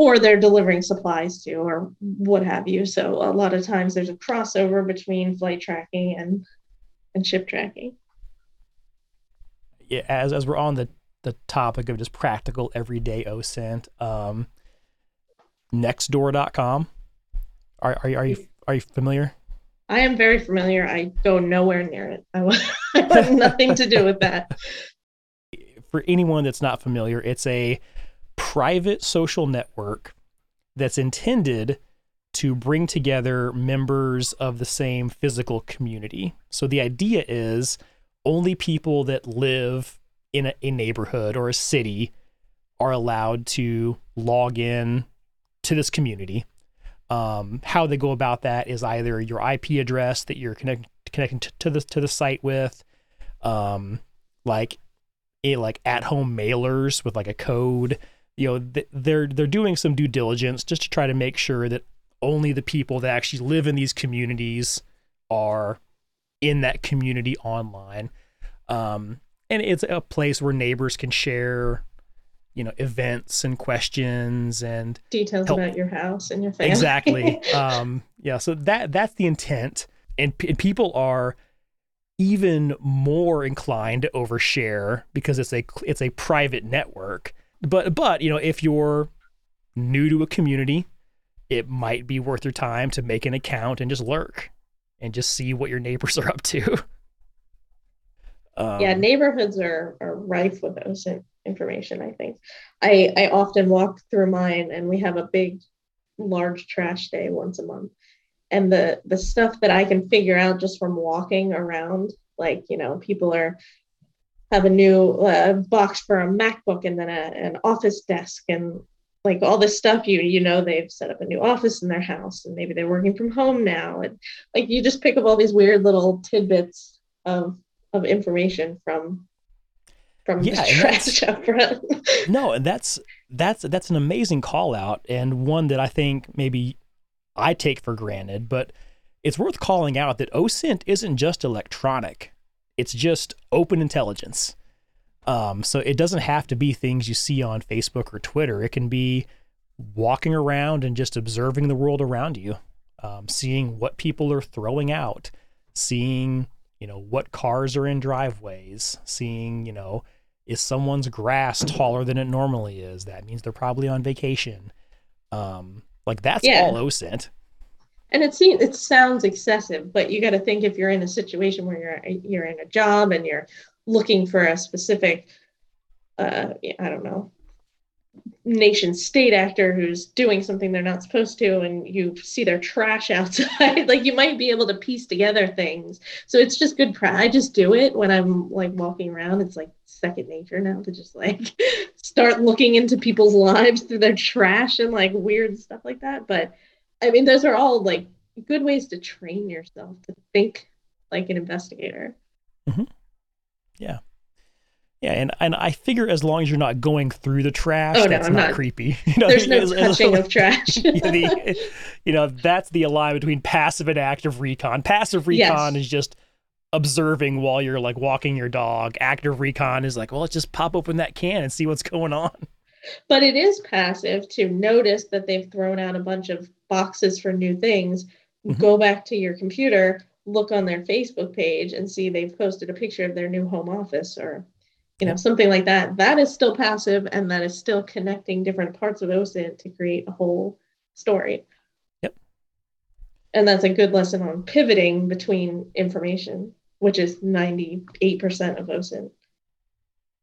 Speaker 2: or they're delivering supplies to or what have you. So a lot of times there's a crossover between flight tracking and and ship tracking.
Speaker 1: Yeah as as we're on the the topic of just practical everyday osint um nextdoor.com are, are, are you are you familiar?
Speaker 2: I am very familiar. I go nowhere near it. I want, nothing to do with that.
Speaker 1: For anyone that's not familiar it's a private social network that's intended to bring together members of the same physical community. So the idea is only people that live in a, a, neighborhood or a city are allowed to log in to this community. Um, how they go about that is either your IP address that you're connect, connecting to, the to the site with, um, like a, like at home mailers with like a code you know they're they're doing some due diligence just to try to make sure that only the people that actually live in these communities are in that community online. Um, and it's a place where neighbors can share, you know, events and questions and
Speaker 2: details help. about your house and your family.
Speaker 1: Exactly. um, yeah. So that that's the intent, and, and people are even more inclined to overshare because it's a it's a private network. But but you know, if you're new to a community, it might be worth your time to make an account and just lurk and just see what your neighbors are up to.
Speaker 2: Um, yeah, neighborhoods are are rife with those information. I think I I often walk through mine, and we have a big, large trash day once a month, and the the stuff that I can figure out just from walking around, like you know, people are have a new uh, box for a MacBook and then a, an office desk and like all this stuff you you know they've set up a new office in their house and maybe they're working from home now and like you just pick up all these weird little tidbits of of information from from yeah, the trash up front.
Speaker 1: no, and that's that's that's an amazing call out and one that I think maybe I take for granted, but it's worth calling out that OSINT isn't just electronic. It's just open intelligence. Um, so it doesn't have to be things you see on Facebook or Twitter. It can be walking around and just observing the world around you, um, seeing what people are throwing out, seeing you know what cars are in driveways, seeing you know is someone's grass taller than it normally is. That means they're probably on vacation. Um, like that's yeah. all OSINT.
Speaker 2: And it seems it sounds excessive, but you got to think if you're in a situation where you're you're in a job and you're looking for a specific, uh, I don't know, nation state actor who's doing something they're not supposed to and you see their trash outside like you might be able to piece together things. So it's just good i just do it when i'm like walking around. It's like second nature now to just like start looking into people's lives through their trash and like weird stuff like that. But i mean those are all like good ways to train yourself to think like an investigator
Speaker 1: mm-hmm. Yeah. Yeah, and, and I figure as long as you're not going through the trash, oh, that's no, not, not, creepy.
Speaker 2: You know, There's no touching of trash.
Speaker 1: the, you know, that's the line between passive and active recon. Passive recon yes. is just observing while you're like walking your dog. Active recon is like, well, let's just pop open that can and see what's going on.
Speaker 2: But it is passive to notice that they've thrown out a bunch of boxes for new things. Mm-hmm. Go back to your computer, look on their Facebook page and see they've posted a picture of their new home office or you know something like that. That is still passive and that is still connecting different parts of OSINT to create a whole story.
Speaker 1: Yep.
Speaker 2: And that's a good lesson on pivoting between information which is 98% of OSINT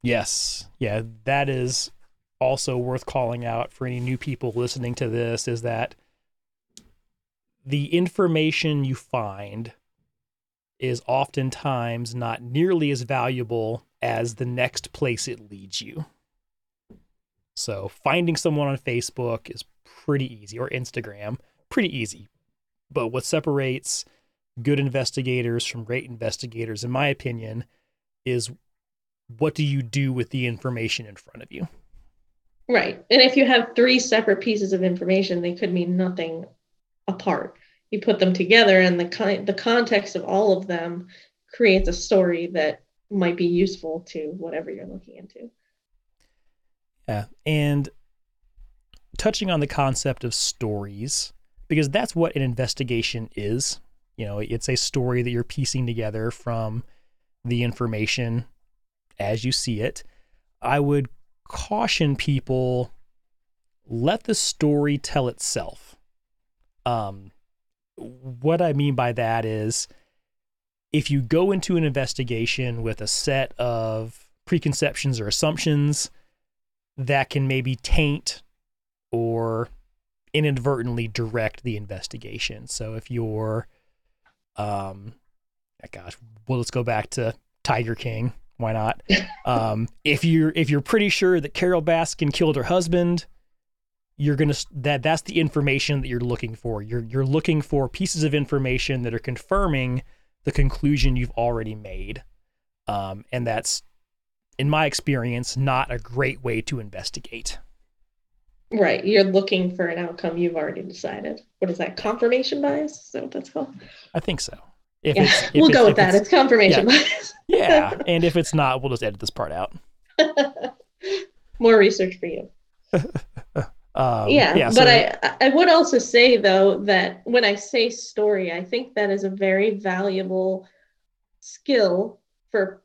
Speaker 1: yes. Yeah that is also worth calling out for any new people listening to this is that the information you find is oftentimes not nearly as valuable as the next place it leads you. So finding someone on Facebook is pretty easy, or Instagram, pretty easy. But what separates good investigators from great investigators, in my opinion, is what do you do with the information in front of you?
Speaker 2: Right. And if you have three separate pieces of information, they could mean nothing apart. You put them together and the kind the context of all of them creates a story that might be useful to whatever you're looking into.
Speaker 1: Yeah. And touching on the concept of stories because that's what an investigation is. You know it's a story that you're piecing together from the information as you see it. I would caution people let the story tell itself um what I mean by that is if you go into an investigation with a set of preconceptions or assumptions that can maybe taint or inadvertently direct the investigation. So if you're um gosh, well let's go back to Tiger King. Why not? um, if you're if you're pretty sure that Carole Baskin killed her husband, you're to that that's the information that you're looking for. You're you're looking for pieces of information that are confirming the conclusion you've already made. Um, and that's in my experience not a great way to investigate.
Speaker 2: Right. You're looking for an outcome you've already decided. What is that? Confirmation bias? Is that what that's called?
Speaker 1: I think so. If
Speaker 2: yeah,
Speaker 1: it's, if
Speaker 2: we'll
Speaker 1: it's-
Speaker 2: go with that.
Speaker 1: it's-
Speaker 2: It's confirmation bias.
Speaker 1: yeah, and if it's not, we'll just edit this part out.
Speaker 2: More research for you.
Speaker 1: Um,
Speaker 2: yeah,
Speaker 1: so-
Speaker 2: but I I would also say though that when I say story, I think that is a very valuable skill for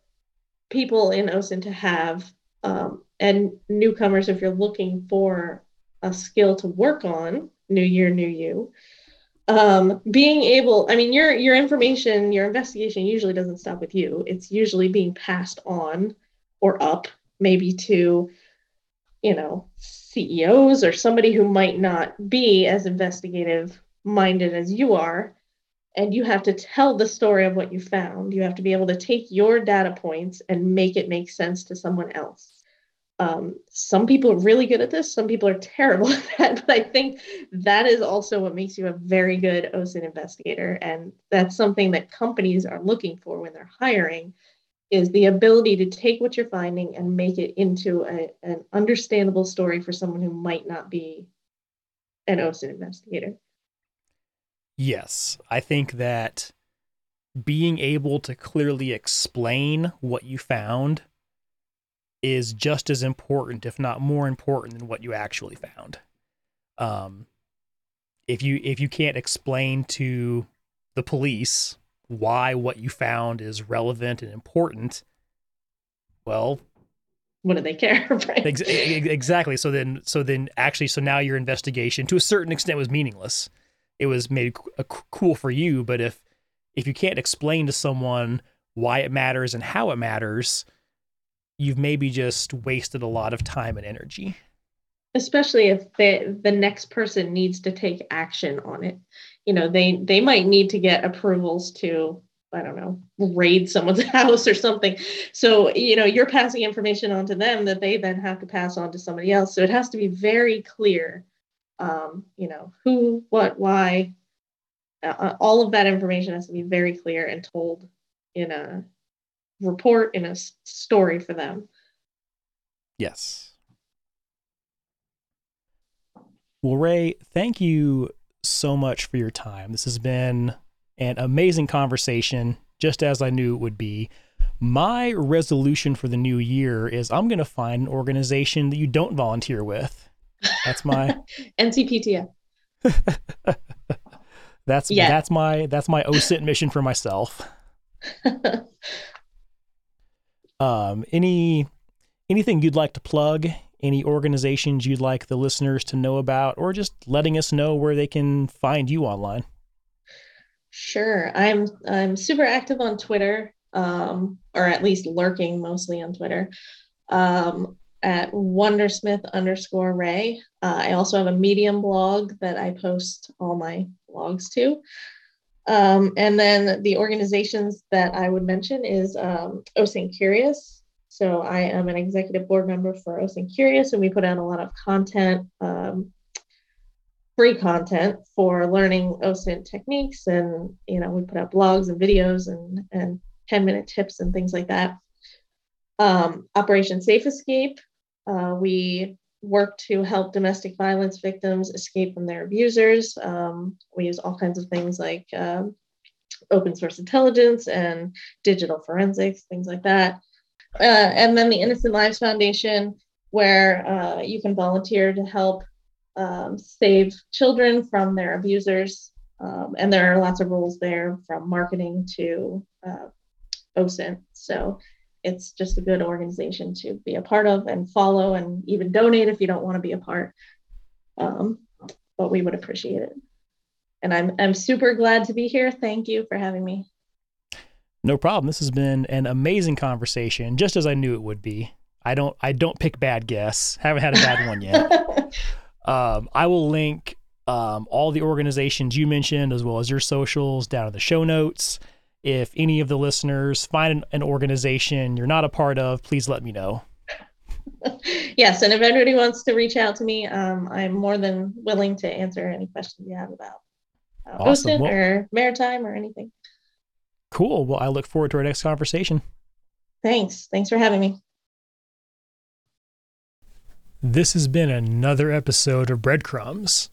Speaker 2: people in OSIN to have, um, and newcomers if you're looking for a skill to work on. New year, new you. Um, being able, I mean, your your information, your investigation usually doesn't stop with you. It's usually being passed on or up, maybe to, you know, CEOs or somebody who might not be as investigative minded as you are. And you have to tell the story of what you found. You have to be able to take your data points and make it make sense to someone else. Um, some people are really good at this, some people are terrible at that. But I think that is also what makes you a very good OSINT investigator. And that's something that companies are looking for when they're hiring is the ability to take what you're finding and make it into a, an understandable story for someone who might not be an OSINT investigator.
Speaker 1: Yes, I think that being able to clearly explain what you found is just as important, if not more important, than what you actually found. Um, if you if you can't explain to the police why what you found is relevant and important, well,
Speaker 2: What do they care? right?
Speaker 1: Ex- ex- exactly. So then, so then, actually, so now your investigation, to a certain extent, was meaningless. It was maybe c- a c- cool for you, but if if you can't explain to someone why it matters and how it matters, you've maybe just wasted a lot of time and energy.
Speaker 2: especially if the the next person needs to take action on it. You know they they might need to get approvals to i don't know raid someone's house or something. So you know you're passing information on to them that they then have to pass on to somebody else. So it has to be very clear um, you know who what why. Uh, all of that information has to be very clear and told in a report in a story for them
Speaker 1: Yes. Well, Rae, thank you so much for your time. This has been an amazing conversation, just as I knew it would be. My resolution for the new year is I'm going to find an organization that you don't volunteer with. That's my
Speaker 2: ncptf
Speaker 1: that's
Speaker 2: Yeah.
Speaker 1: that's my that's my OSINT mission for myself. Um, any anything you'd like to plug? Any organizations you'd like the listeners to know about, or just letting us know where they can find you online?
Speaker 2: Sure. I'm I'm super active on Twitter, um, or at least lurking mostly on Twitter. Um, at Wondersmith underscore Rae. Uh, I also have a Medium blog that I post all my blogs to. Um, and then the organizations that I would mention is um, OSINT Curious. So I am an executive board member for OSINT Curious, and we put out a lot of content, um, free content for learning OSINT techniques. And, you know, we put out blogs and videos and, and 10 minute tips and things like that. Um, Operation Safe Escape, uh, we work to help domestic violence victims escape from their abusers. Um, we use all kinds of things like um, open source intelligence and digital forensics, things like that. Uh, and then the Innocent Lives Foundation, where uh, you can volunteer to help um, save children from their abusers. Um, and there are lots of rules there from marketing to uh, OSINT. So it's just a good organization to be a part of and follow and even donate if you don't want to be a part. Um, but we would appreciate it. And I'm I'm super glad to be here. Thank you for having me.
Speaker 1: No problem. This has been an amazing conversation, just as I knew it would be. I don't I don't pick bad guests. Haven't had a bad one yet. Um, I will link um, all the organizations you mentioned as well as your socials down in the show notes. If any of the listeners find an, an organization you're not a part of, please let me know.
Speaker 2: yes, and if anybody wants to reach out to me, um, I'm more than willing to answer any questions you have about uh,
Speaker 1: Awesome. Well-
Speaker 2: or maritime or anything.
Speaker 1: Cool. Well, I look forward to our next conversation.
Speaker 2: Thanks. Thanks for having me.
Speaker 1: This has been another episode of Breadcrumbs.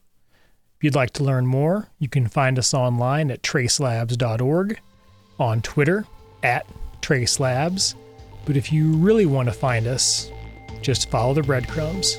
Speaker 1: If you'd like to learn more, you can find us online at tracelabs.org, on Twitter at Trace Labs. But if you really want to find us, just follow the breadcrumbs.